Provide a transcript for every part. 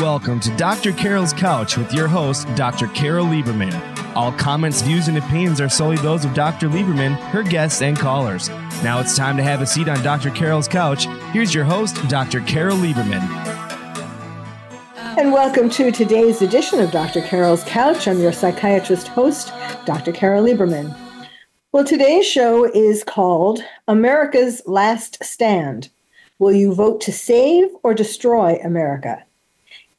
Welcome to Dr. Carol's Couch with your host, Dr. Carol Lieberman. All comments, views, and opinions are solely those of Dr. Lieberman, her guests, and callers. Now it's time to have a seat on Dr. Carol's Couch. Here's your host, Dr. Carol Lieberman. And welcome to today's edition of Dr. Carol's Couch. I'm your psychiatrist host, Dr. Carol Lieberman. Well, today's show is called America's Last Stand. Will you vote to save or destroy America?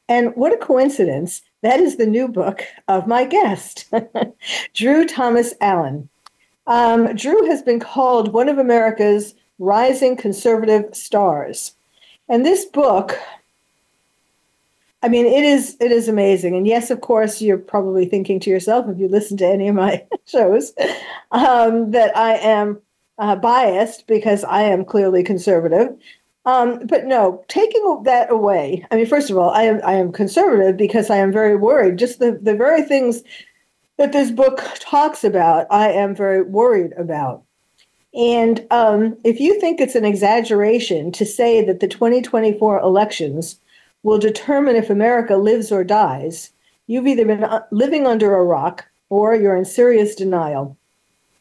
And what a coincidence. That is the new book of my guest, Drew Thomas Allen. Um, Drew has been called one of America's rising conservative stars. And this book, I mean, it is it is amazing. And yes, of course, you're probably thinking to yourself, if you listen to any of my shows, um, that I am uh, biased because I am clearly conservative. Um, but no, taking that away. I mean, first of all, I am I am conservative because I am very worried. Just the the very things that this book talks about, I am very worried about. And um, if you think it's an exaggeration to say that the 2024 elections will determine if America lives or dies, you've either been uh, living under a rock or you're in serious denial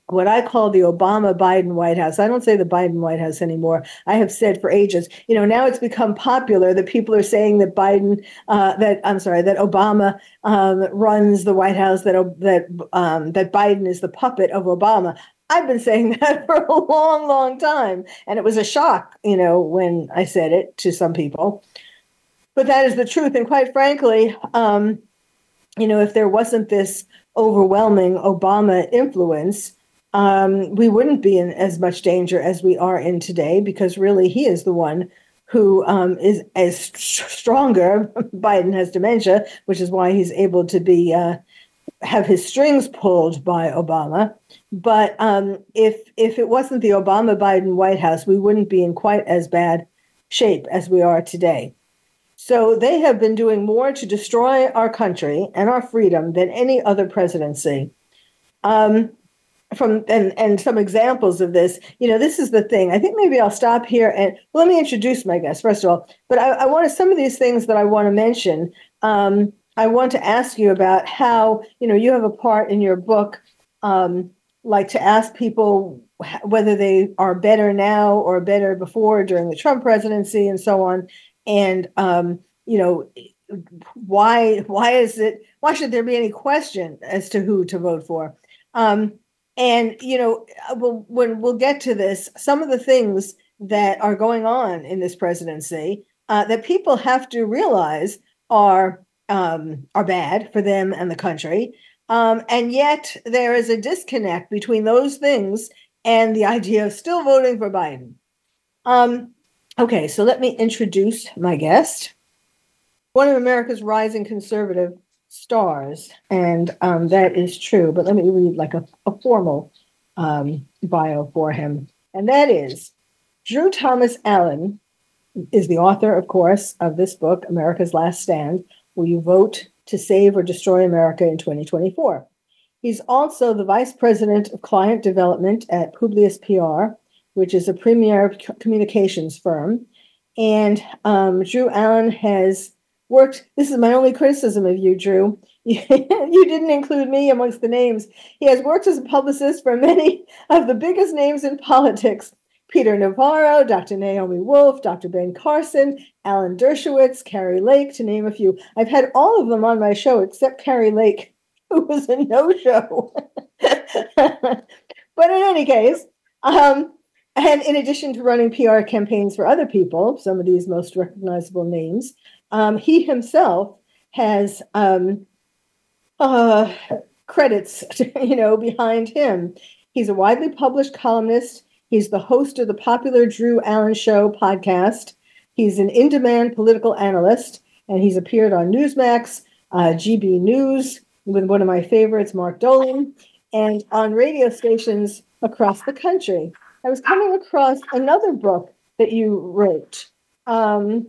what I call the Obama Biden White House. I don't say the Biden White House anymore. I have said for ages, you know, now it's become popular that people are saying that Biden, uh, that I'm sorry, that Obama um, runs the White House, that that um, that Biden is the puppet of Obama. I've been saying that for a long, long time, and it was a shock, you know, when I said it to some people. But that is the truth, and quite frankly, um, you know, if there wasn't this overwhelming Obama influence, um, we wouldn't be in as much danger as we are in today because really he is the one who um, is as stronger. Biden has dementia, which is why he's able to be uh, have his strings pulled by Obama. But um, if if it wasn't the Obama Biden White House, we wouldn't be in quite as bad shape as we are today. So they have been doing more to destroy our country and our freedom than any other presidency. Um, from and and some examples of this you know this is the thing. I think maybe i'll stop here and well, let me introduce my guest first of all. But i, I want to some of these things that i want to mention um, i want to ask you about how you know you have a part in your book um, like to ask people whether they are better now or better before during the trump presidency and so on. And um, you know why why is it why should there be any question as to who to vote for? Um, and you know, uh, we'll, when we'll get to this, some of the things that are going on in this presidency uh, that people have to realize are um, are bad for them and the country. Um, and yet there is a disconnect between those things and the idea of still voting for Biden. Um, okay, so let me introduce my guest, one of America's rising conservative stars, and um, that is true. But let me read like a, a formal um, bio for him, and that is Drew Thomas Allen is the author, of course, of this book, America's Last Stand. Will you vote to save or destroy America in 2024? He's also the vice president of client development at Publius PR, which is a premier communications firm. And um, Drew Allen has worked. This is my only criticism of you, Drew. you didn't include me amongst the names. He has worked as a publicist for many of the biggest names in politics Peter Navarro, Dr. Naomi Wolf, Dr. Ben Carson, Alan Dershowitz, Kari Lake, to name a few. I've had all of them on my show except Kari Lake, who was a no show. but in any case, um, and in addition to running PR campaigns for other people, some of these most recognizable names, um, he himself has um, uh, credits, you know, behind him. He's a widely published columnist. He's the host of the popular Drew Allen Show podcast. He's an in-demand political analyst, and he's appeared on Newsmax, uh, GB News, with one of my favorites, Mark Dolan, and on radio stations across the country. I was coming across another book that you wrote. Um,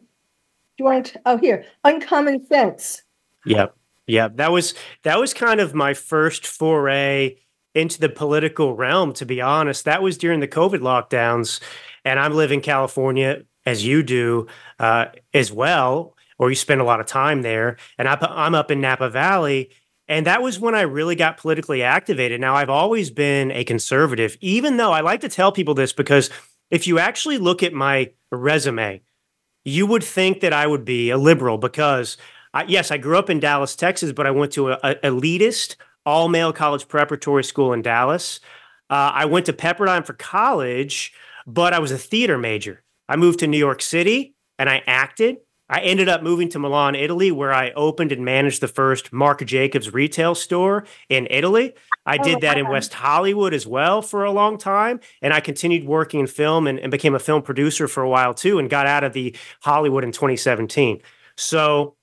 you want to, oh here uncommon sense yep yep that was that was kind of my first foray into the political realm to be honest that was during the covid lockdowns and i live in california as you do uh, as well or you spend a lot of time there. And I, I'm up in Napa Valley. And that was when I really got politically activated. Now, I've always been a conservative, even though I like to tell people this because if you actually look at my resume, you would think that I would be a liberal because, I, yes, I grew up in Dallas, Texas, but I went to a, a elitist all male college preparatory school in Dallas. Uh, I went to Pepperdine for college, but I was a theater major. I moved to New York City and I acted. I ended up moving to Milan, Italy, where I opened and managed the first Marc Jacobs retail store in Italy. I oh, did that in West Hollywood as well for a long time. And I continued working in film and, and became a film producer for a while too, and got out of the Hollywood in 2017. So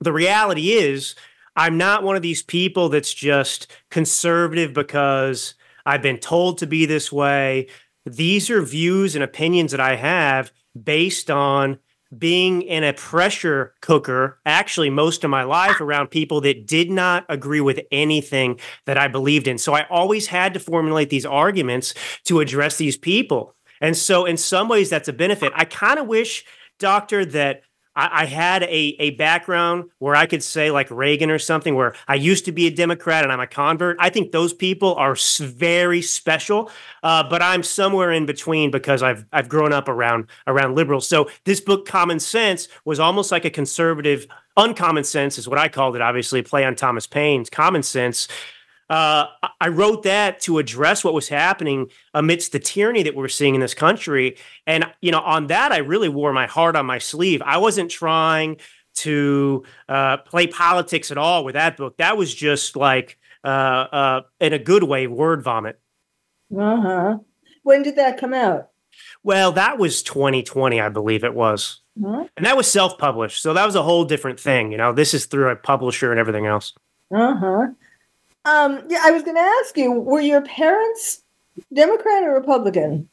the reality is, I'm not one of these people that's just conservative because I've been told to be this way. These are views and opinions that I have based on being in a pressure cooker actually most of my life around people that did not agree with anything that I believed in. So I always had to formulate these arguments to address these people. And so in some ways that's a benefit. I kind of wish doctor that I, I, had a, a background where I could say, like Reagan or something, where I used to be a Democrat and I'm a convert. I think those people are very special, uh, but I'm somewhere in between because I've I've grown up around around liberals. So this book, Common Sense, was almost like a conservative. Uncommon sense is what I called it. Obviously, play on Thomas Paine's Common Sense, uh, I wrote that to address what was happening amidst the tyranny that we're seeing in this country. And, you know, on that, I really wore my heart on my sleeve. I wasn't trying to uh, play politics at all with that book. That was just like, uh, uh in a good way, word vomit. Uh huh. When did that come out? Well, that was 2020, I believe it was. Uh-huh. And that was self published. So that was a whole different thing. You know, this is through a publisher and everything else. Uh huh. Um, yeah, I was going to ask you: Were your parents Democrat or Republican?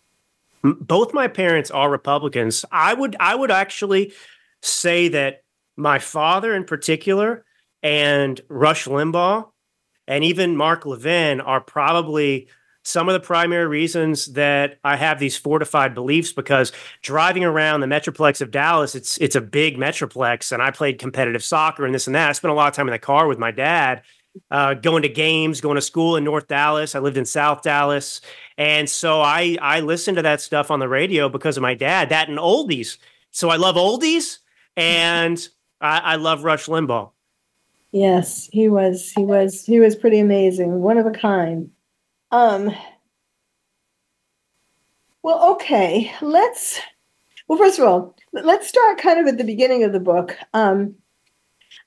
Both my parents are Republicans. I would I would actually say that my father, in particular, and Rush Limbaugh, and even Mark Levin are probably some of the primary reasons that I have these fortified beliefs because driving around the metroplex of Dallas, it's it's a big metroplex, and I played competitive soccer and this and that. I spent a lot of time in the car with my dad, uh, going to games, going to school in North Dallas. I lived in South Dallas, and so I I listened to that stuff on the radio because of my dad. That and oldies. So I love oldies, and I, I love Rush Limbaugh. Yes, he was. He was. He was pretty amazing. One of a kind. Um. Well, okay. Let's. Well, first of all, let's start kind of at the beginning of the book. Um,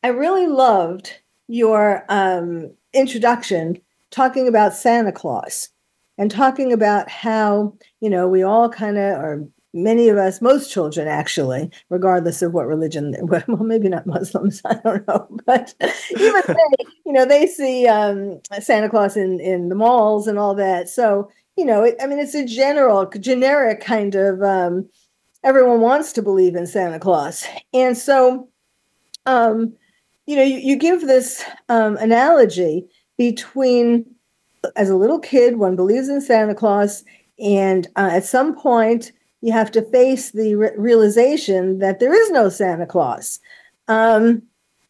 I really loved your um, introduction talking about Santa Claus and talking about how, you know, we all kind of, or many of us, most children actually, regardless of what religion, well, maybe not Muslims, I don't know, but even they, you know, they see um, Santa Claus in, in the malls and all that. So, you know, it, I mean, it's a general, generic kind of, um, everyone wants to believe in Santa Claus. And so, um, you know, you, you give this um, analogy between as a little kid, one believes in Santa Claus, and uh, at some point, you have to face the re- realization that there is no Santa Claus. Um,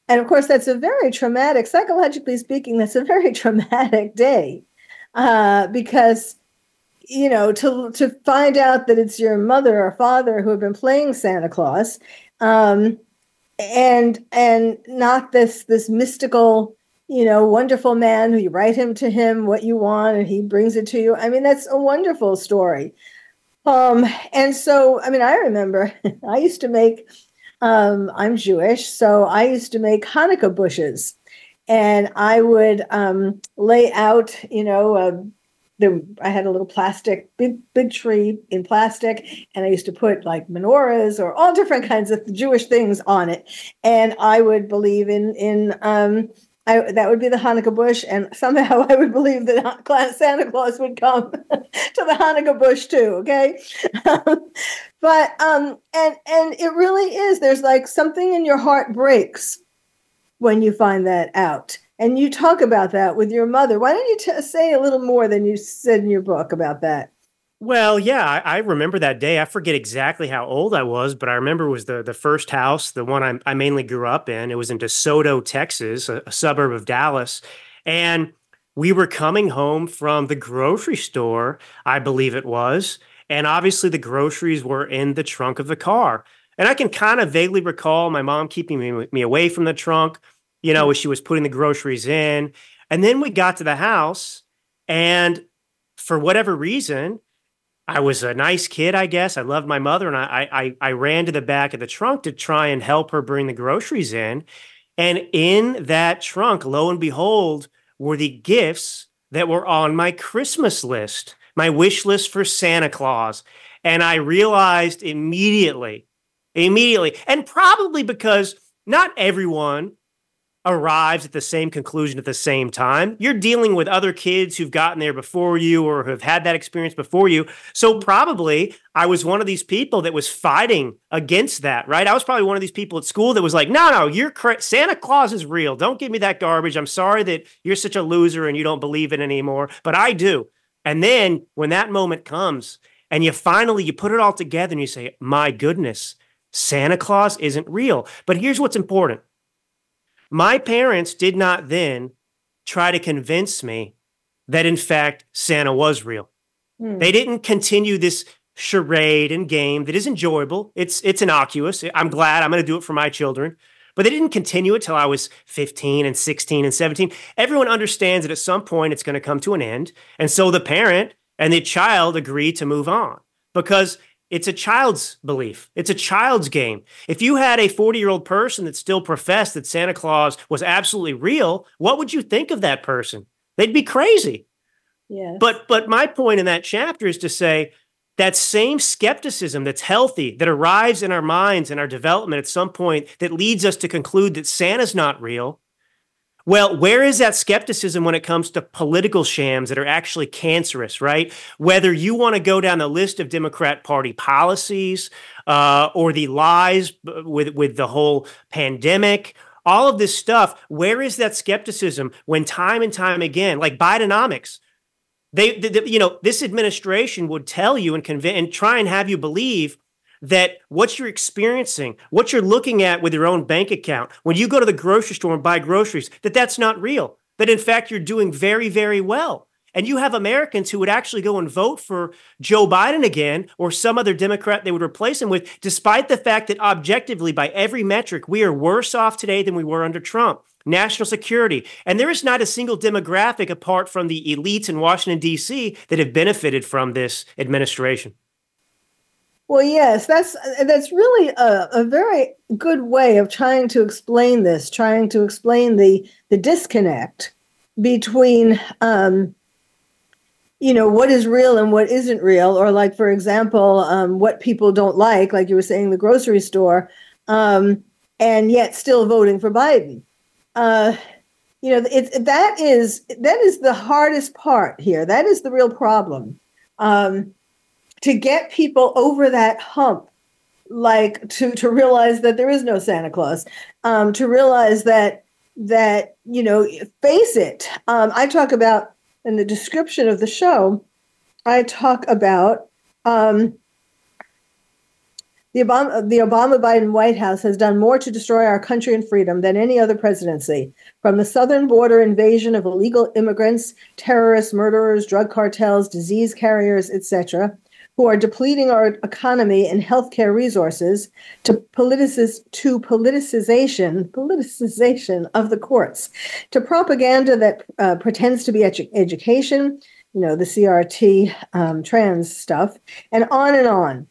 and of course, that's a very traumatic, psychologically speaking, that's a very traumatic day uh, because you know to to find out that it's your mother or father who have been playing Santa Claus um, and and not this this mystical you know wonderful man who you write him to him what you want and he brings it to you. I mean that's a wonderful story. Um and so i mean i remember i used to make um i'm jewish so i used to make hanukkah bushes. And i would um lay out you know a I had a little plastic big big tree in plastic and I used to put like menorahs or all different kinds of Jewish things on it and I would believe in in um I, that would be the Hanukkah bush, and somehow I would believe that Santa Claus would come to the Hanukkah bush too. Okay, but um, and and it really is. There's like something in your heart breaks when you find that out, and you talk about that with your mother. Why don't you t- say a little more than you said in your book about that? Well, yeah, I, I, remember that day. I forget exactly how old I was, but I remember it was the the first house, the one I, I mainly grew up in. It was in DeSoto, Texas, a, a suburb of Dallas, and we were coming home from the grocery store, I believe it was, and obviously the groceries were in the trunk of the car. And I can kind of vaguely recall my mom keeping me, me away from the trunk, you know, mm-hmm. as she was putting the groceries in. And then we got to the house, and for whatever reason, I was a nice kid, I guess. I loved my mother, and I, I I ran to the back of the trunk to try and help her bring the groceries in. And in that trunk, lo and behold, were the gifts that were on my Christmas list, my wish list for Santa Claus. And I realized immediately, immediately, and probably because not everyone arrives at the same conclusion at the same time. You're dealing with other kids who've gotten there before you or have had that experience before you. So probably I was one of these people that was fighting against that, right? I was probably one of these people at school that was like, "No, no, you're cra- Santa Claus is real. Don't give me that garbage. I'm sorry that you're such a loser and you don't believe it anymore, but I do." And then when that moment comes and you finally you put it all together and you say, "My goodness, Santa Claus isn't real." But here's what's important my parents did not then try to convince me that, in fact, Santa was real. Mm. They didn't continue this charade and game that is enjoyable. It's it's innocuous. I'm glad I'm going to do it for my children. But they didn't continue it till I was 15 and 16 and 17. Everyone understands that at some point it's going to come to an end. And so the parent and the child agree to move on because it's a child's belief. It's a child's game. If you had a 40 year old person that still professed that Santa Claus was absolutely real, what would you think of that person? They'd be crazy. Yes. But but my point in that chapter is to say that same skepticism that's healthy that arrives in our minds and our development at some point that leads us to conclude that Santa's not real well, where is that skepticism when it comes to political shams that are actually cancerous, right? Whether you want to go down the list of Democrat Party policies uh, or the lies with, with the whole pandemic, all of this stuff, where is that skepticism when time and time again, like Bidenomics, they, they, you know, this administration would tell you and convince and try and have you believe that what you're experiencing, what you're looking at with your own bank account, when you go to the grocery store and buy groceries, that that's not real. That in fact you're doing very, very well. And you have Americans who would actually go and vote for Joe Biden again or some other Democrat they would replace him with, despite the fact that objectively, by every metric, we are worse off today than we were under Trump. National security. And there is not a single demographic apart from the elites in Washington, D.C., that have benefited from this administration. Well, yes, that's that's really a, a very good way of trying to explain this, trying to explain the the disconnect between um, you know what is real and what isn't real, or like for example, um, what people don't like, like you were saying, the grocery store, um, and yet still voting for Biden. Uh, you know, it's that is that is the hardest part here. That is the real problem. Um, to get people over that hump like to to realize that there is no santa claus um, to realize that that you know face it um, i talk about in the description of the show i talk about um, the Obama, the Obama Biden White House has done more to destroy our country and freedom than any other presidency. From the southern border invasion of illegal immigrants, terrorists, murderers, drug cartels, disease carriers, etc., who are depleting our economy and healthcare resources to politicis- to politicization politicization of the courts, to propaganda that uh, pretends to be edu- education, you know, the CRT um, trans stuff, and on and on.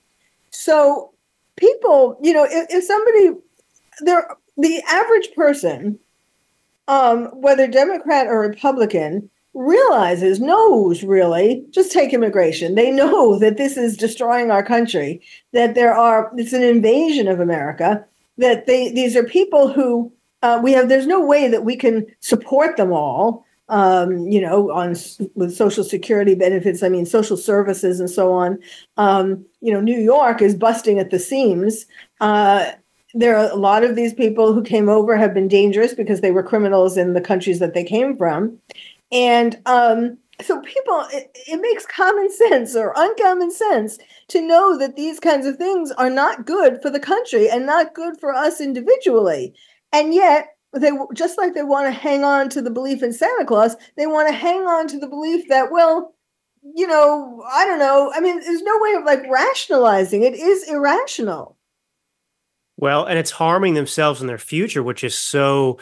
So people, you know, if, if somebody there, the average person, um, whether Democrat or Republican, realizes, knows really, just take immigration. They know that this is destroying our country, that there are, it's an invasion of America, that they, these are people who uh, we have, there's no way that we can support them all. Um, you know, on with social security benefits, I mean, social services and so on. Um, you know, New York is busting at the seams. Uh, there are a lot of these people who came over have been dangerous because they were criminals in the countries that they came from and um, so people it, it, makes common sense or uncommon sense to know that these kinds of things are not good for the country and not good for us individually. And yet they just like they want to hang on to the belief in santa claus they want to hang on to the belief that well you know i don't know i mean there's no way of like rationalizing it is irrational. Well and it's harming themselves in their future which is so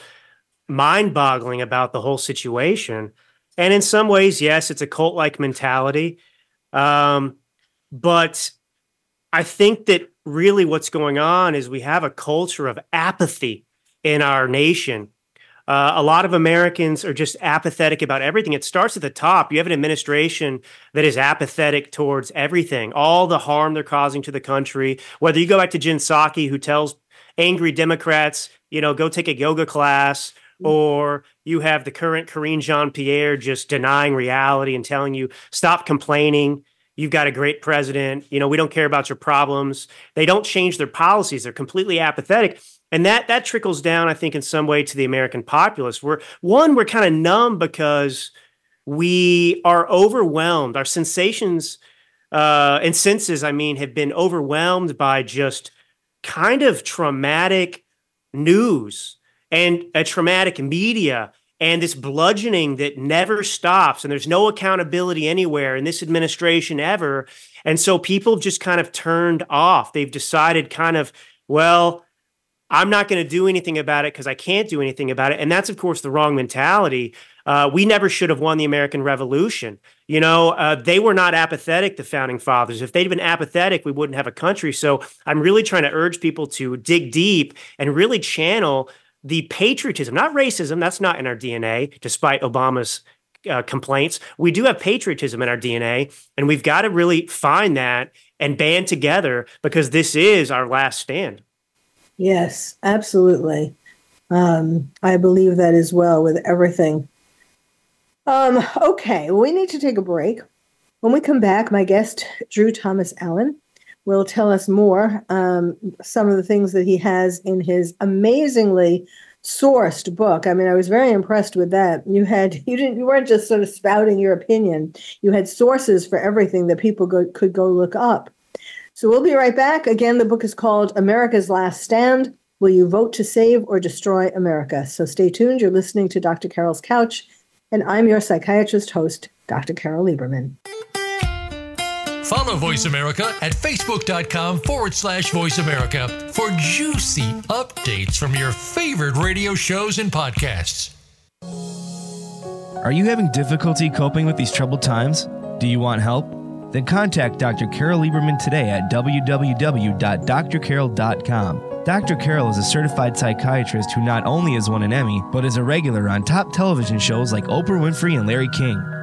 mind-boggling about the whole situation and in some ways, yes, it's a cult like mentality. Um, but I think that really what's going on is we have a culture of apathy in our nation. Uh, a lot of Americans are just apathetic about everything. It starts at the top. You have an administration that is apathetic towards everything, all the harm they're causing to the country. Whether you go back to Jen Psaki, who tells angry Democrats, you know, go take a yoga class, or you have the current Karine Jean Pierre just denying reality and telling you, stop complaining. You've got a great president. You know, we don't care about your problems. They don't change their policies. They're completely apathetic. And that that trickles down, I think, in some way to the American populace. We're one, we're kind of numb because we are overwhelmed. Our sensations uh, and senses, I mean, have been overwhelmed by just kind of traumatic news and a traumatic media and this bludgeoning that never stops and there's no accountability anywhere in this administration ever. And so people just kind of turned off. They've decided kind of well i'm not going to do anything about it because i can't do anything about it. And that's of course the wrong mentality. Uh, we never should have won the american revolution. You know uh, they were not apathetic the founding fathers. If they'd been apathetic we wouldn't have a country. So i'm really trying to urge people to dig deep and really channel the patriotism, not racism, that's not in our DNA, despite Obama's uh, complaints. We do have patriotism in our DNA, and we've got to really find that and band together because this is our last stand. Yes, absolutely. Um, I believe that as well with everything. Um, okay, we need to take a break. When we come back, my guest, Drew Thomas Allen, will tell us more um, some of the things that he has in his amazingly sourced book. I mean, I was very impressed with that. You had you didn't you weren't just sort of spouting your opinion. You had sources for everything that people go, could go look up. So we'll be right back. Again, the book is called America's Last Stand. Will you vote to save or destroy America? So stay tuned. You're listening to Dr. Carol's Couch, and I'm your psychiatrist host, Dr. Carol Lieberman. Follow Voice America at facebook.com forward slash voice America for juicy updates from your favorite radio shows and podcasts. Are you having difficulty coping with these troubled times? Do you want help? Then contact Dr. Carol Lieberman today at www.drcarol.com. Dr. Carol is a certified psychiatrist who not only has won an Emmy, but is a regular on top television shows like Oprah Winfrey and Larry King.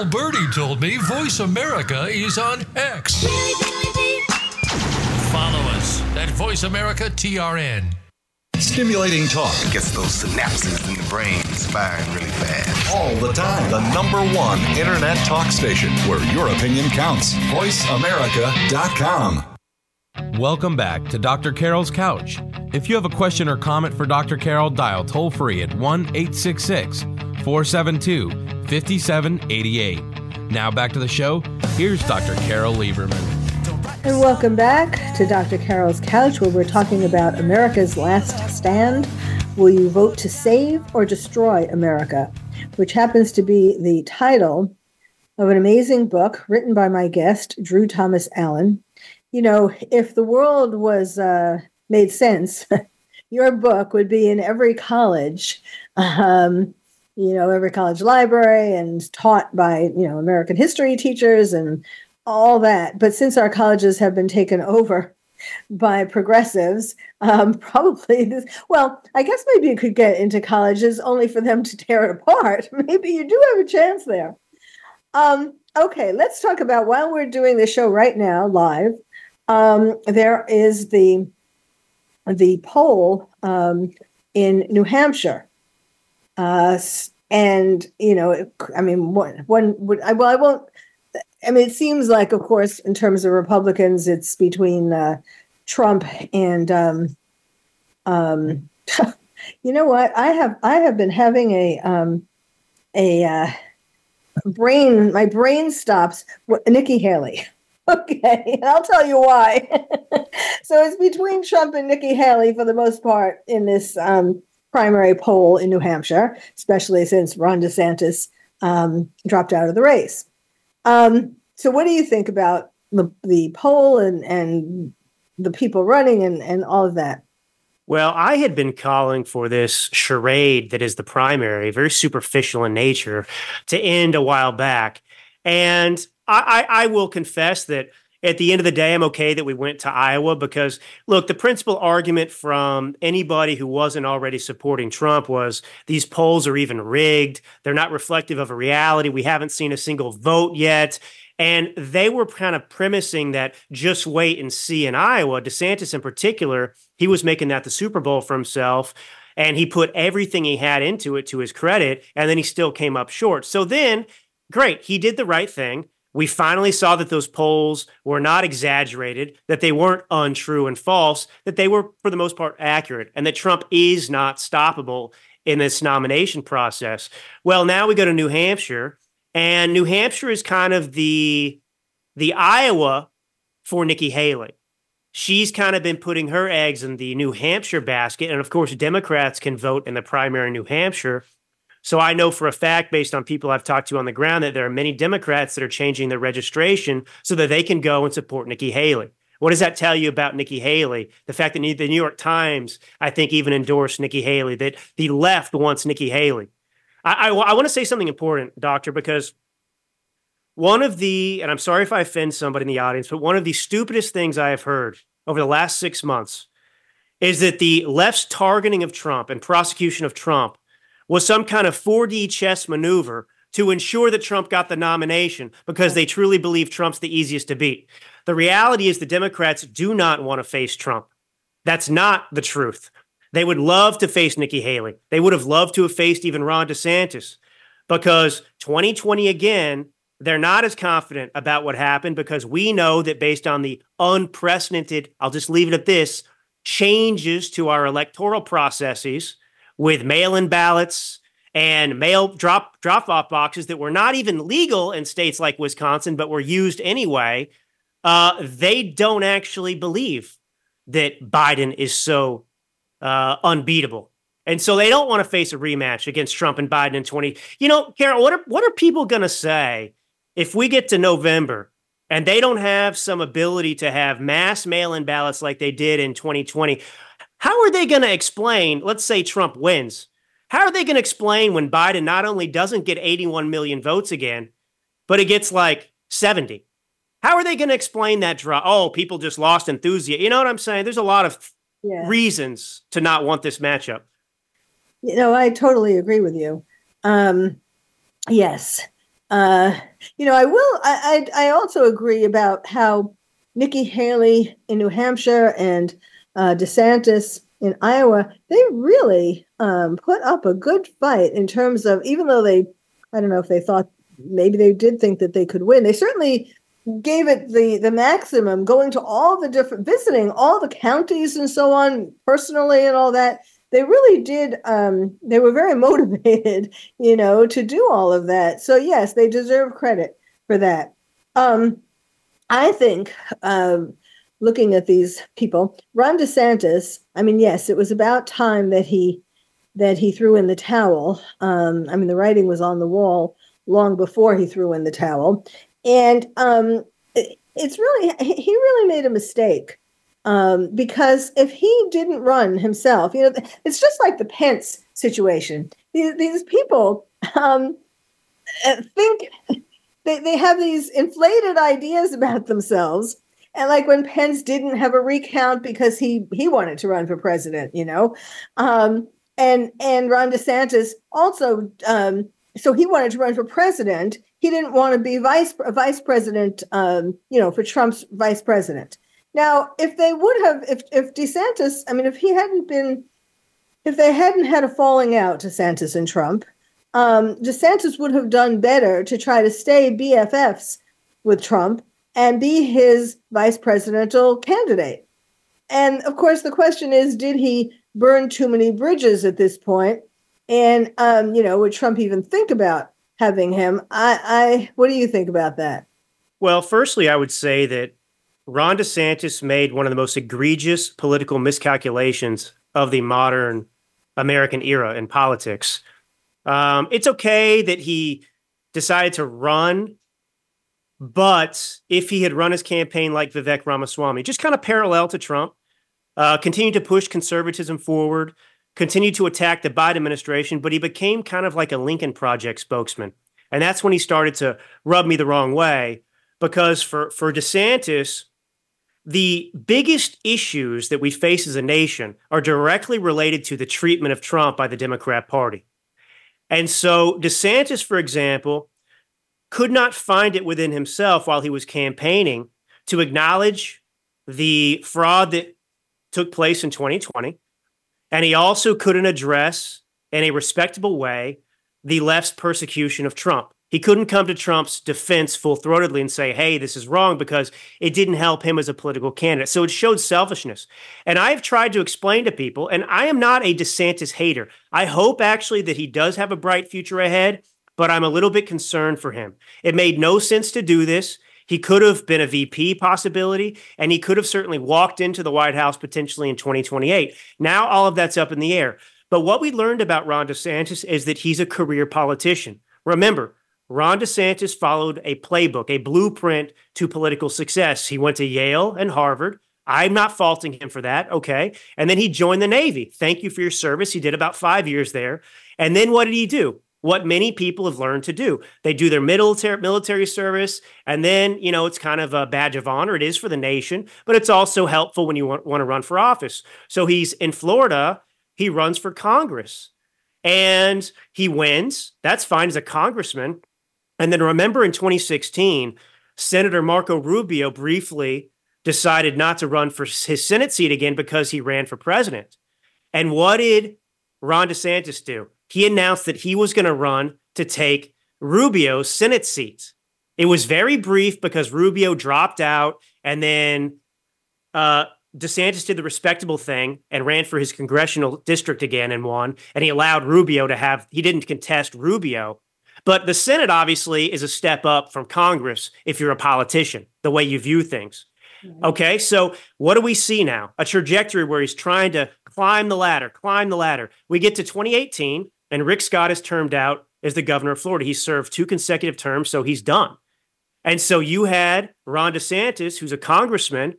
Little birdie told me Voice America is on X. Follow us at Voice America TRN. Stimulating talk gets those synapses in the brain firing really fast. All the time. The number one internet talk station where your opinion counts. VoiceAmerica.com. Welcome back to Dr. Carol's Couch. If you have a question or comment for Dr. Carol, dial toll free at 1 866 472 5788. Now back to the show. Here's Dr. Carol Lieberman. And welcome back to Dr. Carol's Couch, where we're talking about America's Last Stand. Will you vote to save or destroy America? Which happens to be the title of an amazing book written by my guest, Drew Thomas Allen. You know, if the world was uh, made sense, your book would be in every college, um, you know, every college library and taught by, you know, American history teachers and all that. But since our colleges have been taken over by progressives, um, probably this, well, I guess maybe you could get into colleges only for them to tear it apart. Maybe you do have a chance there. Um, okay, let's talk about while we're doing the show right now live. Um, there is the the poll um, in New Hampshire, uh, and you know, I mean, one one would I, well, I won't. I mean, it seems like, of course, in terms of Republicans, it's between uh, Trump and. Um, um, you know what? I have I have been having a um, a uh, brain. My brain stops. Nikki Haley. Okay, I'll tell you why. so it's between Trump and Nikki Haley for the most part in this um, primary poll in New Hampshire, especially since Ron DeSantis um, dropped out of the race. Um, so, what do you think about the, the poll and, and the people running and, and all of that? Well, I had been calling for this charade that is the primary, very superficial in nature, to end a while back. And I, I, I will confess that at the end of the day, I'm okay that we went to Iowa because, look, the principal argument from anybody who wasn't already supporting Trump was these polls are even rigged. They're not reflective of a reality. We haven't seen a single vote yet. And they were kind of premising that just wait and see in Iowa. DeSantis, in particular, he was making that the Super Bowl for himself. And he put everything he had into it to his credit. And then he still came up short. So then, great, he did the right thing we finally saw that those polls were not exaggerated, that they weren't untrue and false, that they were, for the most part, accurate, and that Trump is not stoppable in this nomination process. Well, now we go to New Hampshire, and New Hampshire is kind of the the Iowa for Nikki Haley. She's kind of been putting her eggs in the New Hampshire basket, and of course, Democrats can vote in the primary in New Hampshire. So I know for a fact, based on people I've talked to on the ground, that there are many Democrats that are changing their registration so that they can go and support Nikki Haley. What does that tell you about Nikki Haley? The fact that the New York Times, I think, even endorsed Nikki Haley, that the left wants Nikki Haley. I, I, I want to say something important, Doctor, because one of the, and I'm sorry if I offend somebody in the audience, but one of the stupidest things I have heard over the last six months is that the left's targeting of Trump and prosecution of Trump was some kind of 4D chess maneuver to ensure that Trump got the nomination because they truly believe Trump's the easiest to beat. The reality is the Democrats do not want to face Trump. That's not the truth. They would love to face Nikki Haley. They would have loved to have faced even Ron DeSantis because 2020 again, they're not as confident about what happened because we know that based on the unprecedented, I'll just leave it at this, changes to our electoral processes with mail-in ballots and mail drop drop off boxes that were not even legal in states like Wisconsin, but were used anyway. Uh, they don't actually believe that Biden is so uh, unbeatable. And so they don't want to face a rematch against Trump and Biden in 20. You know, Carol, what are what are people going to say if we get to November and they don't have some ability to have mass mail-in ballots like they did in 2020? How are they going to explain, let's say Trump wins, how are they going to explain when Biden not only doesn't get 81 million votes again, but it gets like 70? How are they going to explain that draw? Oh, people just lost enthusiasm. You know what I'm saying? There's a lot of yeah. reasons to not want this matchup. You know, I totally agree with you. Um, yes. Uh, you know, I will. I, I, I also agree about how Nikki Haley in New Hampshire and uh, DeSantis in Iowa, they really um, put up a good fight in terms of, even though they, I don't know if they thought maybe they did think that they could win, they certainly gave it the the maximum going to all the different visiting all the counties and so on personally and all that. They really did um, they were very motivated you know to do all of that. So yes they deserve credit for that. Um, i think um, looking at these people. Ron DeSantis, I mean, yes, it was about time that he that he threw in the towel. Um, I mean, the writing was on the wall long before he threw in the towel. And um, it, it's really, he really made a mistake um, because if he didn't run himself, you know, it's just like the Pence situation. These, these people um, think they, they have these inflated ideas about themselves. And like when Pence didn't have a recount because he he wanted to run for president, you know, um, and and Ron DeSantis also, um, so he wanted to run for president. He didn't want to be vice vice president, um, you know, for Trump's vice president. Now, if they would have, if if DeSantis, I mean, if he hadn't been, if they hadn't had a falling out, DeSantis and Trump, um, DeSantis would have done better to try to stay BFFs with Trump and be his vice presidential candidate. And of course, the question is, did he burn too many bridges at this point? And um, you know, would Trump even think about having him? I, I, what do you think about that? Well, firstly, I would say that Ron DeSantis made one of the most egregious political miscalculations of the modern American era in politics. Um, it's okay that he decided to run, but if he had run his campaign like Vivek Ramaswamy, just kind of parallel to Trump, uh, continued to push conservatism forward, continued to attack the Biden administration, but he became kind of like a Lincoln Project spokesman. And that's when he started to rub me the wrong way because for, for DeSantis, the biggest issues that we face as a nation are directly related to the treatment of Trump by the Democrat Party. And so DeSantis, for example, could not find it within himself while he was campaigning to acknowledge the fraud that took place in 2020. And he also couldn't address in a respectable way the left's persecution of Trump. He couldn't come to Trump's defense full throatedly and say, hey, this is wrong because it didn't help him as a political candidate. So it showed selfishness. And I've tried to explain to people, and I am not a DeSantis hater. I hope actually that he does have a bright future ahead, but I'm a little bit concerned for him. It made no sense to do this. He could have been a VP possibility, and he could have certainly walked into the White House potentially in 2028. Now all of that's up in the air. But what we learned about Ron DeSantis is that he's a career politician. Remember, Ron DeSantis followed a playbook, a blueprint to political success. He went to Yale and Harvard. I'm not faulting him for that. Okay. And then he joined the Navy. Thank you for your service. He did about five years there. And then what did he do? What many people have learned to do. They do their military military service, and then you know it's kind of a badge of honor. It is for the nation, but it's also helpful when you want, want to run for office. So he's in Florida. He runs for Congress, and he wins. That's fine as a congressman. And then remember in 2016, Senator Marco Rubio briefly decided not to run for his Senate seat again because he ran for president. And what did Ron DeSantis do? He announced that he was going to run to take Rubio's Senate seat. It was very brief because Rubio dropped out and then uh, DeSantis did the respectable thing and ran for his congressional district again and won. And he allowed Rubio to have, he didn't contest Rubio. But the Senate obviously is a step up from Congress if you're a politician, the way you view things. Mm-hmm. Okay, so what do we see now? A trajectory where he's trying to climb the ladder, climb the ladder. We get to 2018, and Rick Scott is termed out as the governor of Florida. He served two consecutive terms, so he's done. And so you had Ron DeSantis, who's a congressman,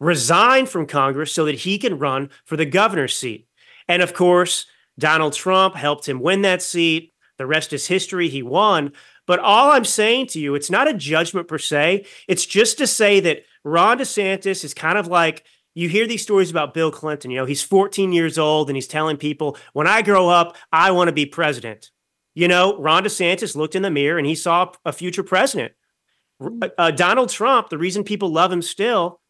resign from Congress so that he can run for the governor's seat. And of course, Donald Trump helped him win that seat. The rest is history. He won. But all I'm saying to you, it's not a judgment per se. It's just to say that Ron DeSantis is kind of like you hear these stories about Bill Clinton. You know, he's 14 years old and he's telling people, when I grow up, I want to be president. You know, Ron DeSantis looked in the mirror and he saw a future president. Uh, Donald Trump, the reason people love him still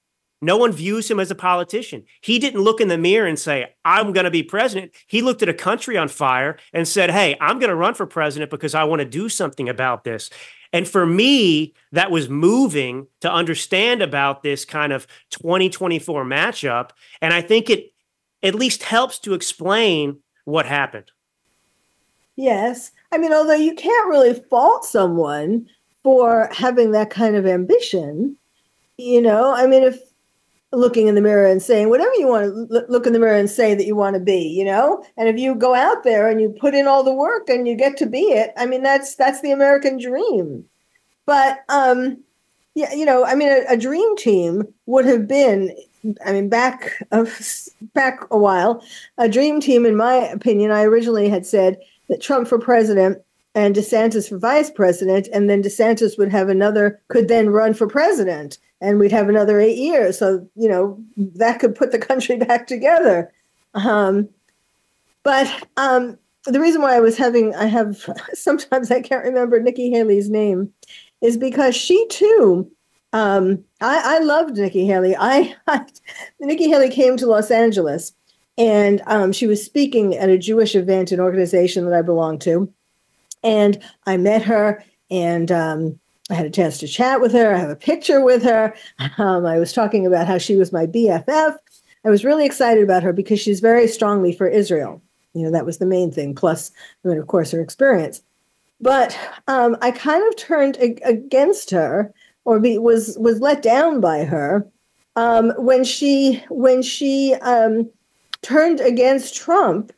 no one views him as a politician. He didn't look in the mirror and say, I'm going to be president. He looked at a country on fire and said, Hey, I'm going to run for president because I want to do something about this. And for me, that was moving to understand about this kind of 2024 matchup. And I think it at least helps to explain what happened. Yes. I mean, although you can't really fault someone for having that kind of ambition, you know, I mean, if looking in the mirror and saying whatever you want to look in the mirror and say that you want to be you know? And if you go out there and you put in all the work and you get to be it i mean that's that's the american dream. But um yeah you know i mean a, a dream team would have been i mean back of back a while a dream team in my opinion i originally had said that trump for president and DeSantis for vice president, and then DeSantis would have another, could then run for president, and we'd have another eight years. So, you know, that could put the country back together. Um, but um, the reason why I was having, I have, sometimes I can't remember Nikki Haley's name, is because she too, um, I, I loved Nikki Haley. I, I Nikki Haley came to Los Angeles and um, she was speaking at a Jewish event, an organization that I belong to and I met her and um, I had a chance to chat with her. I have a picture with her. Um, I was talking about how she was my BFF. I was really excited about her because she's very strongly for Israel. You know, that was the main thing, plus, I mean, of course, her experience. But um, I kind of turned ag- against her or be, was was let down by her um, when she when she um, turned against Trump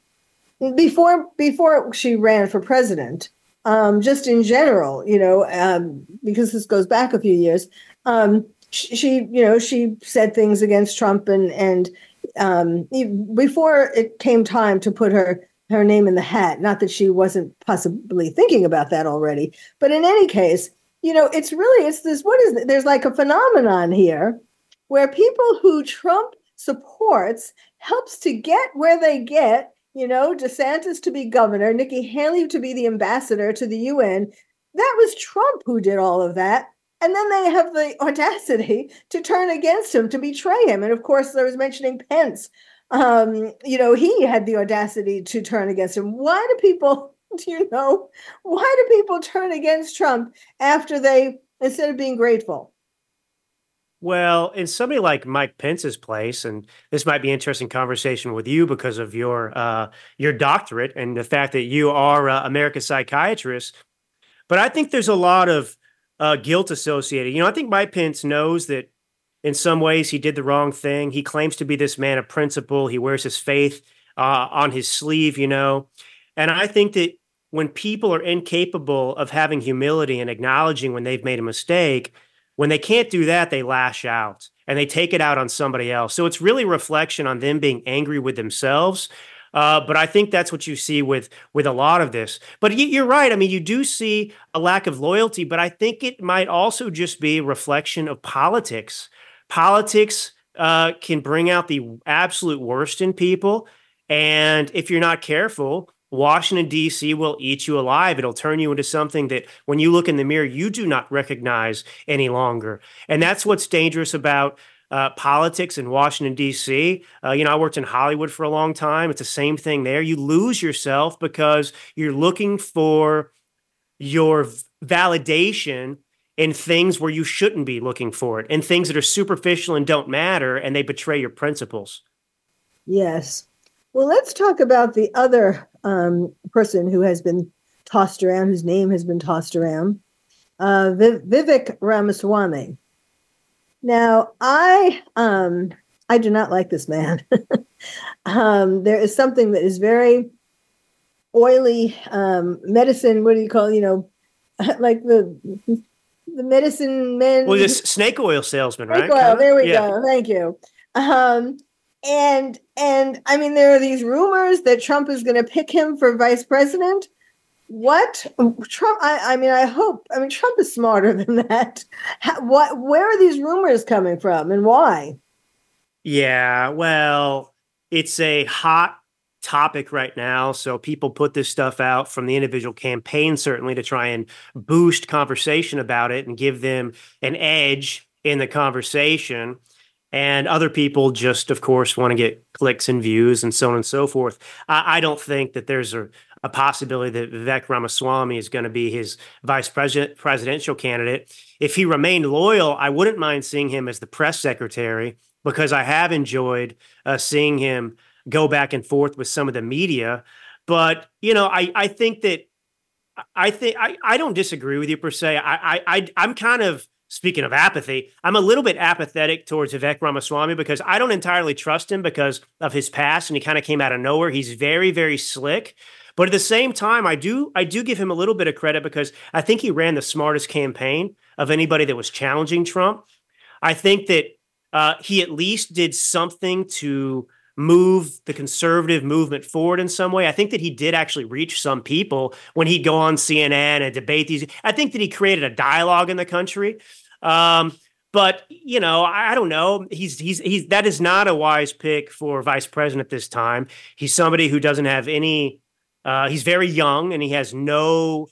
before before she ran for president um, just in general, you know, um, because this goes back a few years. Um, she, she, you know, she said things against Trump, and and um, before it came time to put her her name in the hat. Not that she wasn't possibly thinking about that already, but in any case, you know, it's really it's this. What is it? There's like a phenomenon here where people who Trump supports helps to get where they get you know, DeSantis to be governor, Nikki Haley to be the ambassador to the UN. That was Trump who did all of that. And then they have the audacity to turn against him, to betray him. And of course, I was mentioning Pence. Um, you know, he had the audacity to turn against him. Why do people, do you know, why do people turn against Trump after they, instead of being grateful? Well, in somebody like Mike Pence's place, and this might be interesting conversation with you because of your uh, your doctorate and the fact that you are uh, America's psychiatrist. But I think there's a lot of uh, guilt associated. You know, I think Mike Pence knows that in some ways he did the wrong thing. He claims to be this man of principle. He wears his faith uh, on his sleeve. You know, and I think that when people are incapable of having humility and acknowledging when they've made a mistake when they can't do that, they lash out and they take it out on somebody else. So it's really reflection on them being angry with themselves. Uh, but I think that's what you see with with a lot of this. But you're right. I mean, you do see a lack of loyalty, but I think it might also just be a reflection of politics. Politics uh, can bring out the absolute worst in people, and if you're not careful, Washington, D.C. will eat you alive. It'll turn you into something that when you look in the mirror, you do not recognize any longer. And that's what's dangerous about uh, politics in Washington, D.C. Uh, you know, I worked in Hollywood for a long time. It's the same thing there. You lose yourself because you're looking for your validation in things where you shouldn't be looking for it, in things that are superficial and don't matter, and they betray your principles. Yes. Well, let's talk about the other um, person who has been tossed around, whose name has been tossed around, uh, Vivek Ramaswamy. Now, I um, I do not like this man. um, there is something that is very oily um, medicine. What do you call you know, like the the medicine men? Well, this snake oil salesman, snake right? Oil, there we yeah. go. Thank you. Um, and and I mean, there are these rumors that Trump is going to pick him for vice president. What Trump? I, I mean, I hope. I mean, Trump is smarter than that. How, what? Where are these rumors coming from, and why? Yeah, well, it's a hot topic right now. So people put this stuff out from the individual campaign, certainly to try and boost conversation about it and give them an edge in the conversation. And other people just, of course, want to get clicks and views and so on and so forth. I, I don't think that there's a, a possibility that Vivek Ramaswamy is going to be his vice president presidential candidate. If he remained loyal, I wouldn't mind seeing him as the press secretary because I have enjoyed uh, seeing him go back and forth with some of the media. But you know, I I think that I think I, I don't disagree with you per se. I I I'm kind of speaking of apathy, I'm a little bit apathetic towards Vivek Ramaswamy because I don't entirely trust him because of his past and he kind of came out of nowhere. He's very, very slick. But at the same time, I do I do give him a little bit of credit because I think he ran the smartest campaign of anybody that was challenging Trump. I think that uh, he at least did something to move the conservative movement forward in some way. I think that he did actually reach some people when he'd go on CNN and debate these. I think that he created a dialogue in the country. Um, but you know, I, I, don't know. He's he's he's that is not a wise pick for vice president at this time. He's somebody who doesn't have any. Uh, he's very young and he has no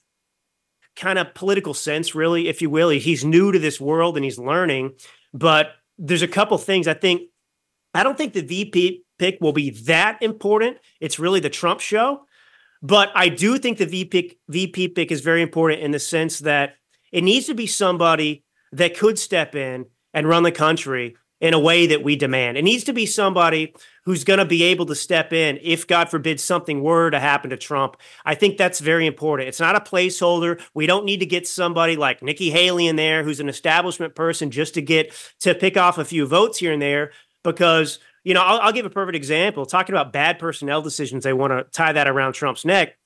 kind of political sense, really, if you will. He's new to this world and he's learning. But there's a couple things I think. I don't think the VP pick will be that important. It's really the Trump show. But I do think the VP, VP pick is very important in the sense that it needs to be somebody that could step in and run the country in a way that we demand. It needs to be somebody who's going to be able to step in if, God forbid, something were to happen to Trump. I think that's very important. It's not a placeholder. We don't need to get somebody like Nikki Haley in there who's an establishment person just to get to pick off a few votes here and there because. You know, I'll, I'll give a perfect example. Talking about bad personnel decisions, they want to tie that around Trump's neck.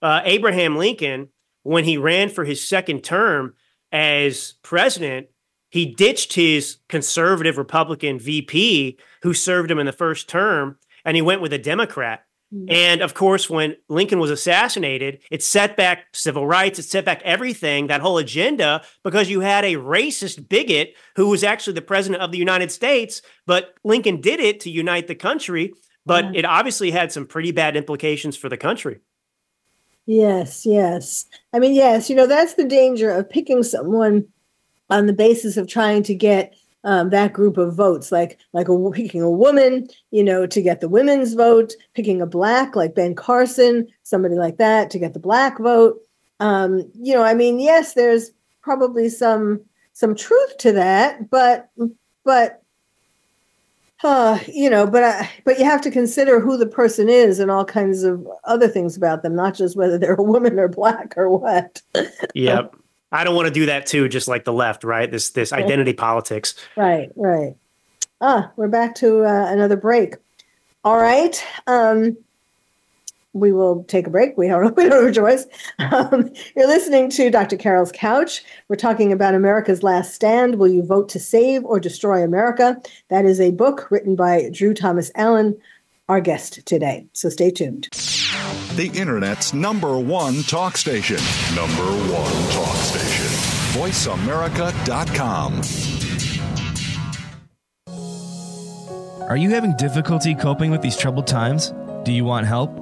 Uh, Abraham Lincoln, when he ran for his second term, as president, he ditched his conservative Republican VP who served him in the first term and he went with a Democrat. Mm-hmm. And of course, when Lincoln was assassinated, it set back civil rights, it set back everything, that whole agenda, because you had a racist bigot who was actually the president of the United States. But Lincoln did it to unite the country, but yeah. it obviously had some pretty bad implications for the country. Yes, yes. I mean, yes, you know, that's the danger of picking someone on the basis of trying to get um, that group of votes, like like a, picking a woman, you know, to get the women's vote, picking a black like Ben Carson, somebody like that to get the black vote. Um, you know, I mean, yes, there's probably some some truth to that, but but uh, you know, but I, but you have to consider who the person is and all kinds of other things about them, not just whether they're a woman or black or what. yep. I don't want to do that too, just like the left, right? This this identity politics. Right, right. Ah, we're back to uh, another break. All right. Um, we will take a break. We don't, we don't have a choice. Um, you're listening to Dr. Carole's Couch. We're talking about America's Last Stand. Will you vote to save or destroy America? That is a book written by Drew Thomas Allen, our guest today. So stay tuned. The Internet's number one talk station. Number one talk station. VoiceAmerica.com. Are you having difficulty coping with these troubled times? Do you want help?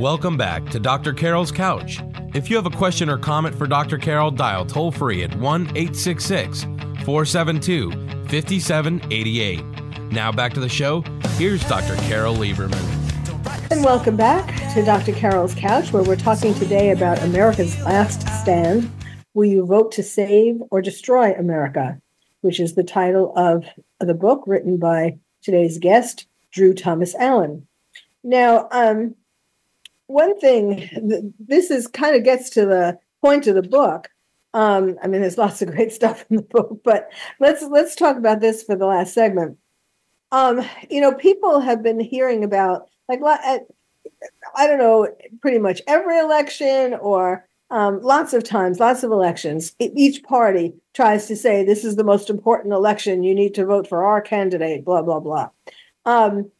Welcome back to Dr. Carole's Couch. If you have a question or comment for Dr. Carole, dial toll free at 1 866 472 5788. Now back to the show. Here's Dr. Carole Lieberman. And welcome back to Dr. Carole's Couch, where we're talking today about America's Last Stand. Will you vote to save or destroy America? Which is the title of the book written by today's guest, Drew Thomas Allen. Now, um, one thing, this is kind of gets to the point of the book. Um, I mean, there's lots of great stuff in the book, but let's let's talk about this for the last segment. Um, you know, people have been hearing about like I don't know, pretty much every election or um, lots of times, lots of elections, each party tries to say this is the most important election. You need to vote for our candidate. Blah blah blah. Um,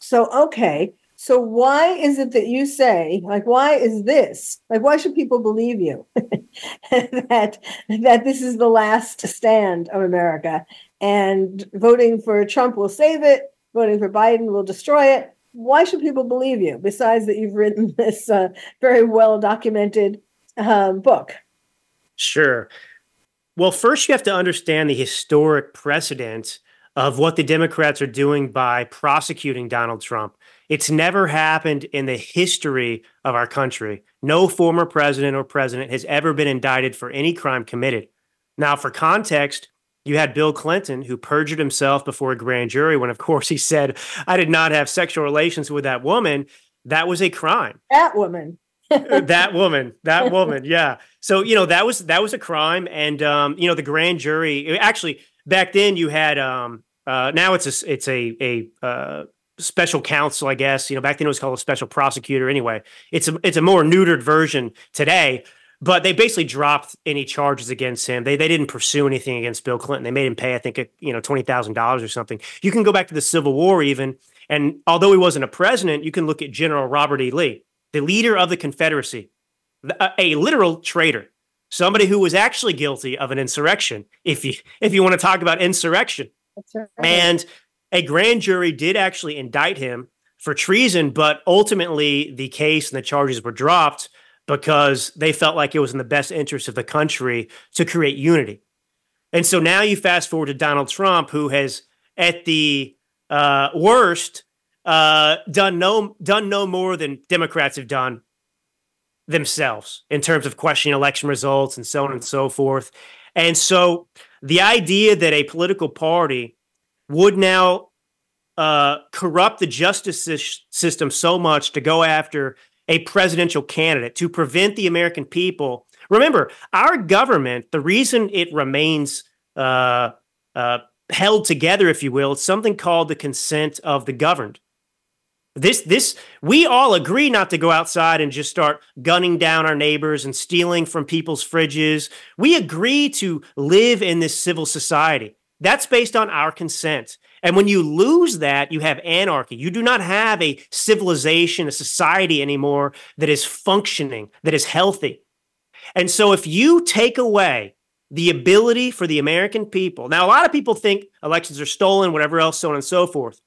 so okay, so why is it that you say like why is this like why should people believe you that that this is the last stand of America and voting for Trump will save it, voting for Biden will destroy it? why should people believe you besides that you've written this uh, very well documented um, book? Sure. Well, first, you have to understand the historic precedent of what the Democrats are doing by prosecuting Donald Trump. It's never happened in the history of our country. No former president or president has ever been indicted for any crime committed. Now, for context, you had Bill Clinton, who perjured himself before a grand jury when, of course, he said, I did not have sexual relations with that woman. That was a crime. That woman. Uh, that woman that woman yeah so you know that was that was a crime and um you know the grand jury actually back then you had um uh now it's a it's a a uh special counsel i guess you know back then it was called a special prosecutor anyway it's a it's a more neutered version today but they basically dropped any charges against him. They they didn't pursue anything against Bill Clinton. They made him pay, I think, a, you know, twenty thousand dollars or something. You can go back to the Civil War even, and although he wasn't a president, you can look at General Robert E. Lee, the leader of the Confederacy, a, a literal traitor, somebody who was actually guilty of an insurrection. If you if you want to talk about insurrection, right. and a grand jury did actually indict him for treason, but ultimately the case and the charges were dropped because they felt like it was in the best interest of the country to create unity. And so now you fast forward to Donald Trump, who has, at the uh, worst, uh, done no done no more than Democrats have done themselves in terms of questioning election results and so on and so forth. And so the idea that a political party would now uh, corrupt the justice system so much to go after a presidential candidate to prevent the American people. Remember, our government, the reason it remains uh, uh, held together, if you will, it's something called the consent of the governed. This, this, we all agree not to go outside and just start gunning down our neighbors and stealing from people's fridges. We agree to live in this civil society. That's based on our consent. And when you lose that, you have anarchy. You do not have a civilization, a society anymore that is functioning, that is healthy. And so if you take away the ability for the American people, now a lot of people think elections are stolen, whatever else, so on and so forth.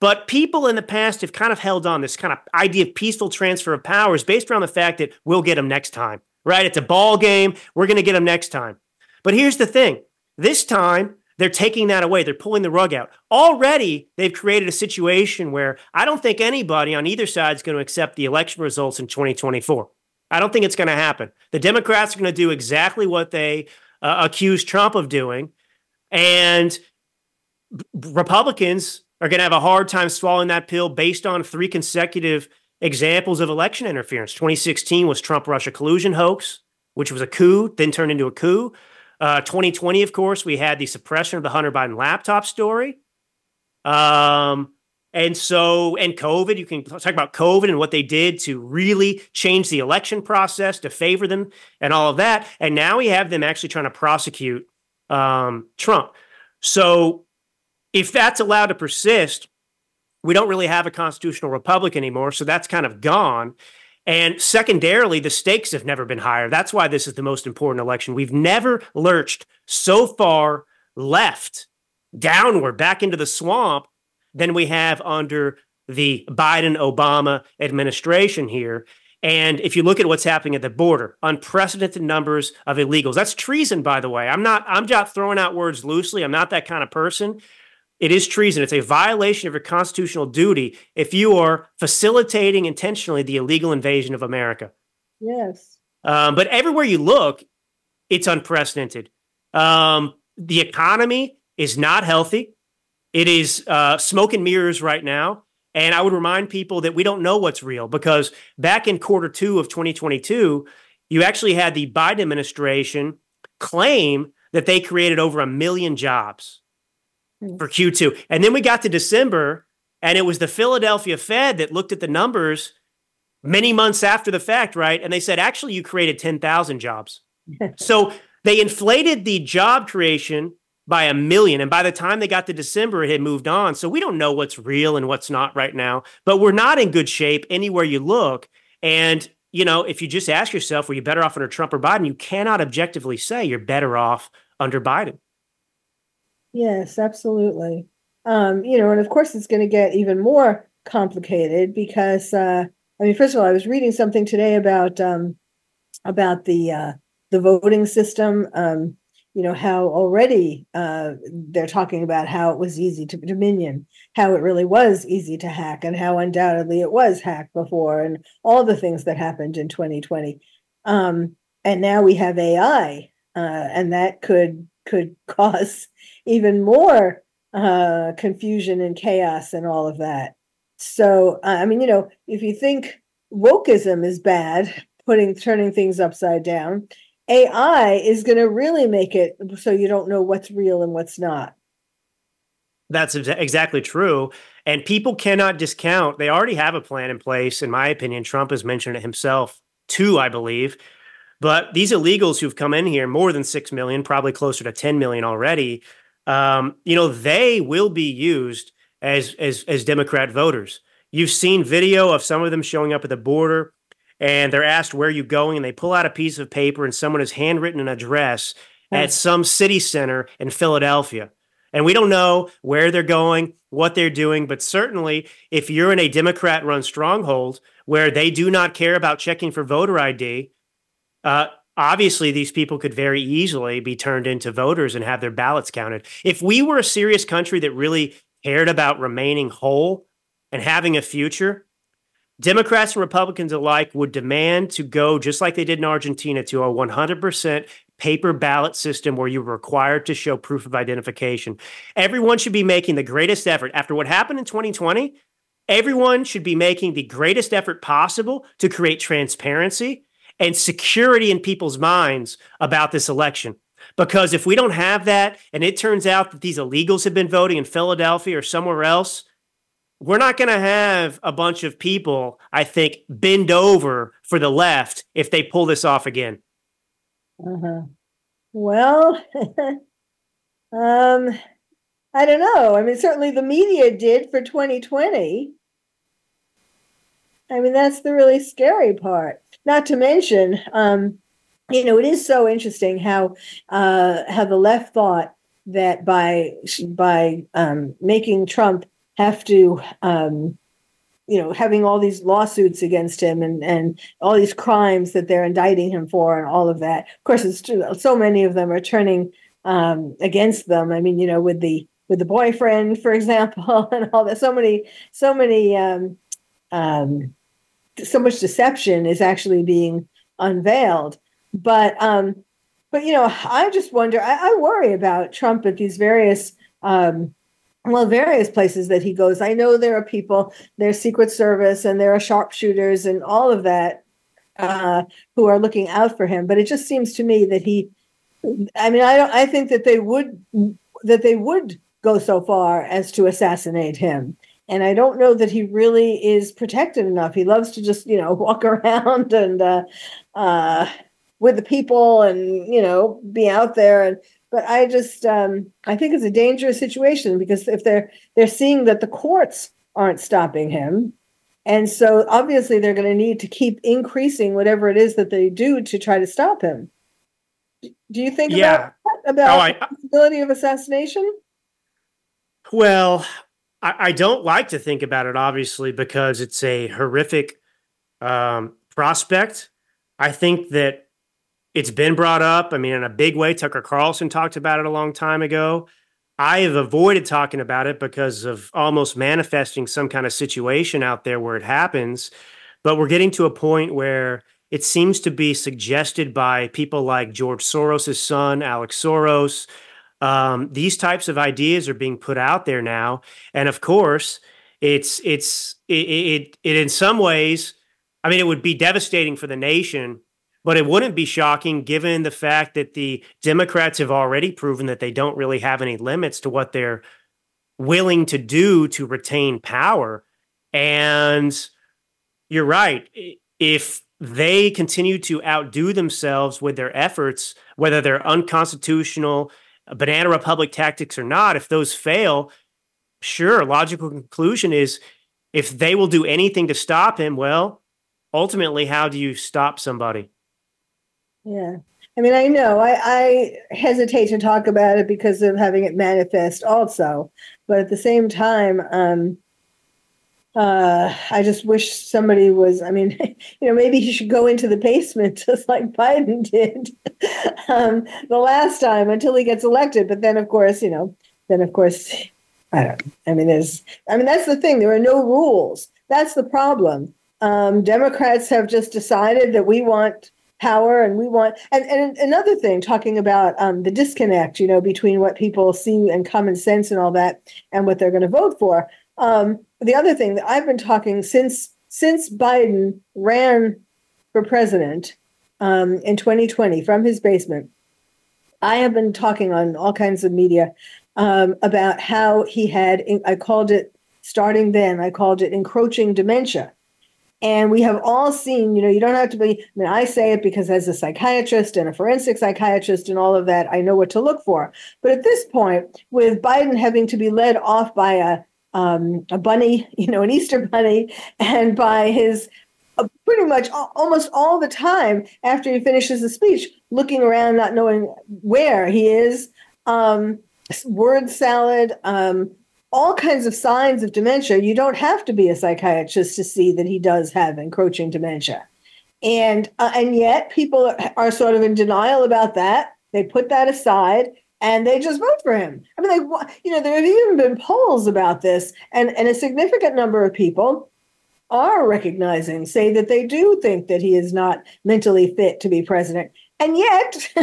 But people in the past have kind of held on this kind of idea of peaceful transfer of powers based around the fact that we'll get them next time, right? It's a ball game. We're going to get them next time. But here's the thing this time, they're taking that away. They're pulling the rug out. Already, they've created a situation where I don't think anybody on either side is going to accept the election results in 2024. I don't think it's going to happen. The Democrats are going to do exactly what they uh, accuse Trump of doing. And Republicans are going to have a hard time swallowing that pill based on three consecutive examples of election interference. 2016 was Trump Russia collusion hoax, which was a coup, then turned into a coup. Uh, 2020, of course, we had the suppression of the Hunter Biden laptop story. Um, and so, and COVID, you can talk about COVID and what they did to really change the election process to favor them and all of that. And now we have them actually trying to prosecute um, Trump. So, if that's allowed to persist, we don't really have a constitutional republic anymore. So that's kind of gone. And secondarily, the stakes have never been higher. That's why this is the most important election. We've never lurched so far left, downward, back into the swamp than we have under the Biden Obama administration here. And if you look at what's happening at the border, unprecedented numbers of illegals. That's treason, by the way. I'm not I'm just throwing out words loosely. I'm not that kind of person. It is treason. It's a violation of your constitutional duty if you are facilitating intentionally the illegal invasion of America. Yes. Um, but everywhere you look, it's unprecedented. Um, the economy is not healthy. It is uh, smoke and mirrors right now. And I would remind people that we don't know what's real because back in quarter two of 2022, you actually had the Biden administration claim that they created over a million jobs. Mm. for Q2. And then we got to December, and it was the Philadelphia Fed that looked at the numbers many months after the fact, right? And they said, actually, you created 10,000 jobs. so they inflated the job creation by a million. And by the time they got to December, it had moved on. So we don't know what's real and what's not right now, but we're not in good shape anywhere you look. And, you know, if you just ask yourself, were you better off under Trump or Biden? You cannot objectively say you're better off under Biden. Yes, absolutely. Um, you know, and of course, it's going to get even more complicated because, uh, I mean, first of all, I was reading something today about um, about the uh, the voting system. Um, you know how already uh, they're talking about how it was easy to Dominion, how it really was easy to hack, and how undoubtedly it was hacked before, and all the things that happened in 2020. Um, and now we have AI, uh, and that could could cause even more uh, confusion and chaos and all of that. So, I mean, you know, if you think wokeism is bad, putting turning things upside down, AI is going to really make it so you don't know what's real and what's not. That's exactly true. And people cannot discount, they already have a plan in place. In my opinion, Trump has mentioned it himself too, I believe. But these illegals who've come in here, more than 6 million, probably closer to 10 million already, um, you know, they will be used as, as, as Democrat voters. You've seen video of some of them showing up at the border and they're asked where are you going and they pull out a piece of paper and someone has handwritten an address at some city center in Philadelphia. And we don't know where they're going, what they're doing, but certainly if you're in a Democrat run stronghold where they do not care about checking for voter ID, uh, obviously these people could very easily be turned into voters and have their ballots counted. If we were a serious country that really cared about remaining whole and having a future, Democrats and Republicans alike would demand to go, just like they did in Argentina, to a 100% paper ballot system where you're required to show proof of identification. Everyone should be making the greatest effort. After what happened in 2020, everyone should be making the greatest effort possible to create transparency and security in people's minds about this election. Because if we don't have that, and it turns out that these illegals have been voting in Philadelphia or somewhere else, we're not going to have a bunch of people, I think, bend over for the left if they pull this off again. Uh-huh. Well, um, I don't know. I mean, certainly the media did for 2020. I mean, that's the really scary part. Not to mention, um, you know, it is so interesting how uh, how the left thought that by by um, making Trump have to um, you know having all these lawsuits against him and and all these crimes that they're indicting him for and all of that of course it's true, so many of them are turning um, against them. I mean you know with the with the boyfriend for example and all that so many so many um, um, so much deception is actually being unveiled but um but you know i just wonder i, I worry about trump at these various um well, various places that he goes. I know there are people, there's Secret Service and there are sharpshooters and all of that uh, who are looking out for him. But it just seems to me that he, I mean, I don't, I think that they would, that they would go so far as to assassinate him. And I don't know that he really is protected enough. He loves to just, you know, walk around and uh, uh, with the people and, you know, be out there. And but I just um, I think it's a dangerous situation because if they're they're seeing that the courts aren't stopping him, and so obviously they're going to need to keep increasing whatever it is that they do to try to stop him. Do you think yeah. about about oh, I, the possibility of assassination? Well, I, I, don't like to think about it, obviously, because it's a horrific um, prospect. I think that it's been brought up. I mean, in a big way, Tucker Carlson talked about it a long time ago. I have avoided talking about it because of almost manifesting some kind of situation out there where it happens. But we're getting to a point where it seems to be suggested by people like George Soros' son, Alex Soros. Um, these types of ideas are being put out there now, and of course, it's it's it, it, it in some ways. I mean, it would be devastating for the nation, but it wouldn't be shocking given the fact that the Democrats have already proven that they don't really have any limits to what they're willing to do to retain power. And you're right. If they continue to outdo themselves with their efforts, whether they're unconstitutional, banana republic tactics or not, if those fail, sure, logical conclusion is if they will do anything to stop him, well, ultimately, how do you stop somebody? Yeah. I mean, I know I, I hesitate to talk about it because of having it manifest also. But at the same time, um, uh, I just wish somebody was. I mean, you know, maybe he should go into the basement just like Biden did um, the last time until he gets elected. But then, of course, you know, then of course, I don't. I mean, there's. I mean, that's the thing. There are no rules. That's the problem. Um, Democrats have just decided that we want power and we want and, and another thing talking about um, the disconnect you know between what people see and common sense and all that and what they're going to vote for um, the other thing that I've been talking since since Biden ran for president um, in 2020 from his basement, I have been talking on all kinds of media um, about how he had. I called it starting then. I called it encroaching dementia. And we have all seen, you know, you don't have to be, I mean, I say it because as a psychiatrist and a forensic psychiatrist and all of that, I know what to look for. But at this point, with Biden having to be led off by a um, a bunny, you know, an Easter bunny, and by his uh, pretty much almost all the time after he finishes the speech, looking around, not knowing where he is, um, word salad, um, all kinds of signs of dementia. You don't have to be a psychiatrist to see that he does have encroaching dementia. And, uh, and yet people are sort of in denial about that. They put that aside and they just vote for him. I mean, they you know, there have even been polls about this, and, and a significant number of people are recognizing, say that they do think that he is not mentally fit to be president. And yet,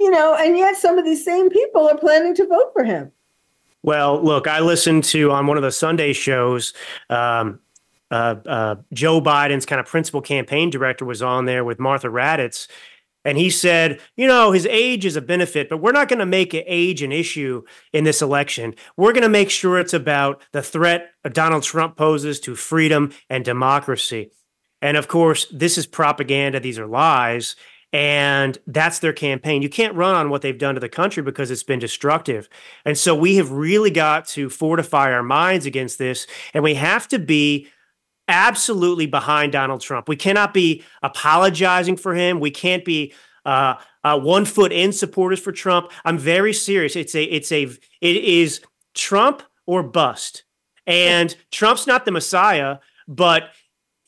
you know, and yet some of these same people are planning to vote for him. Well, look, I listened to on one of the Sunday shows. Um, uh, uh, Joe Biden's kind of principal campaign director was on there with Martha Raddatz, and he said, you know, his age is a benefit, but we're not going to make age an issue in this election. We're going to make sure it's about the threat Donald Trump poses to freedom and democracy. And of course, this is propaganda, these are lies. And that's their campaign. You can't run on what they've done to the country because it's been destructive. And so we have really got to fortify our minds against this. And we have to be absolutely behind Donald Trump. We cannot be apologizing for him. We can't be uh, uh, one foot in supporters for Trump. I'm very serious. It's a, it's a, it is Trump or bust. And Trump's not the Messiah, but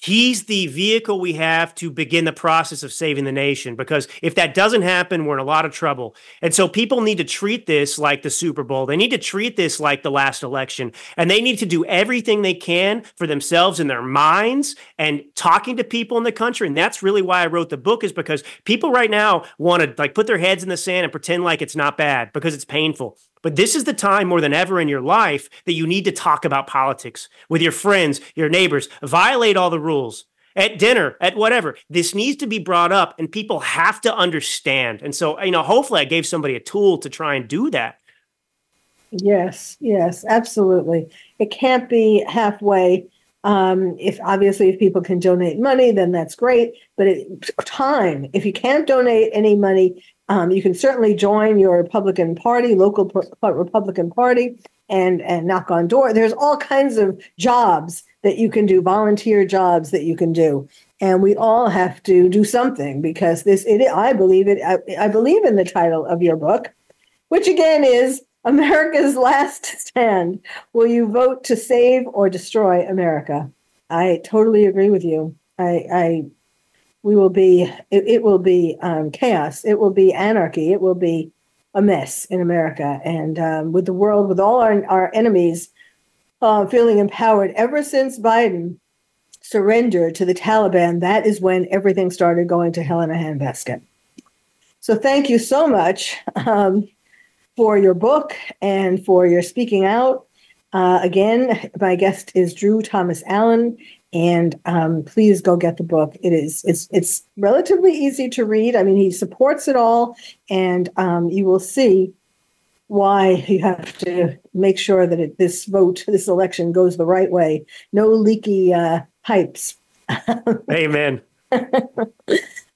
He's the vehicle we have to begin the process of saving the nation because if that doesn't happen, we're in a lot of trouble. And so people need to treat this like the Super Bowl. They need to treat this like the last election. And they need to do everything they can for themselves in their minds and talking to people in the country. And that's really why I wrote the book is because people right now want to like put their heads in the sand and pretend like it's not bad because it's painful. But this is the time more than ever in your life that you need to talk about politics with your friends, your neighbors, violate all the rules at dinner, at whatever. This needs to be brought up and people have to understand. And so, you know, hopefully I gave somebody a tool to try and do that. Yes, yes, absolutely. It can't be halfway. Um, if obviously if people can donate money, then that's great. But it, time, if you can't donate any money, um, you can certainly join your Republican Party, local Republican Party, and and knock on door. There's all kinds of jobs that you can do, volunteer jobs that you can do, and we all have to do something because this. It, I believe it. I, I believe in the title of your book, which again is America's Last Stand. Will you vote to save or destroy America? I totally agree with you. I, I we will be it, it will be um, chaos it will be anarchy it will be a mess in America. And um, with the world, with all our, our enemies uh, feeling empowered ever since Biden surrendered to the Taliban, that is when everything started going to hell in a handbasket. So thank you so much um, for your book and for your speaking out. Uh, again, my guest is Drew Thomas Allen, and um, please go get the book. It is it's it's relatively easy to read. I mean, he supports it all, and um, you will see why you have to make sure that it, this vote, this election, goes the right way. No leaky uh, pipes. Amen. all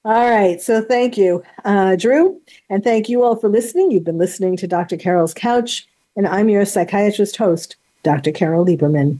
right. So thank you, uh, Drew, and thank you all for listening. You've been listening to Dr. Carole's Couch, and I'm your psychiatrist host, Dr. Carole Lieberman.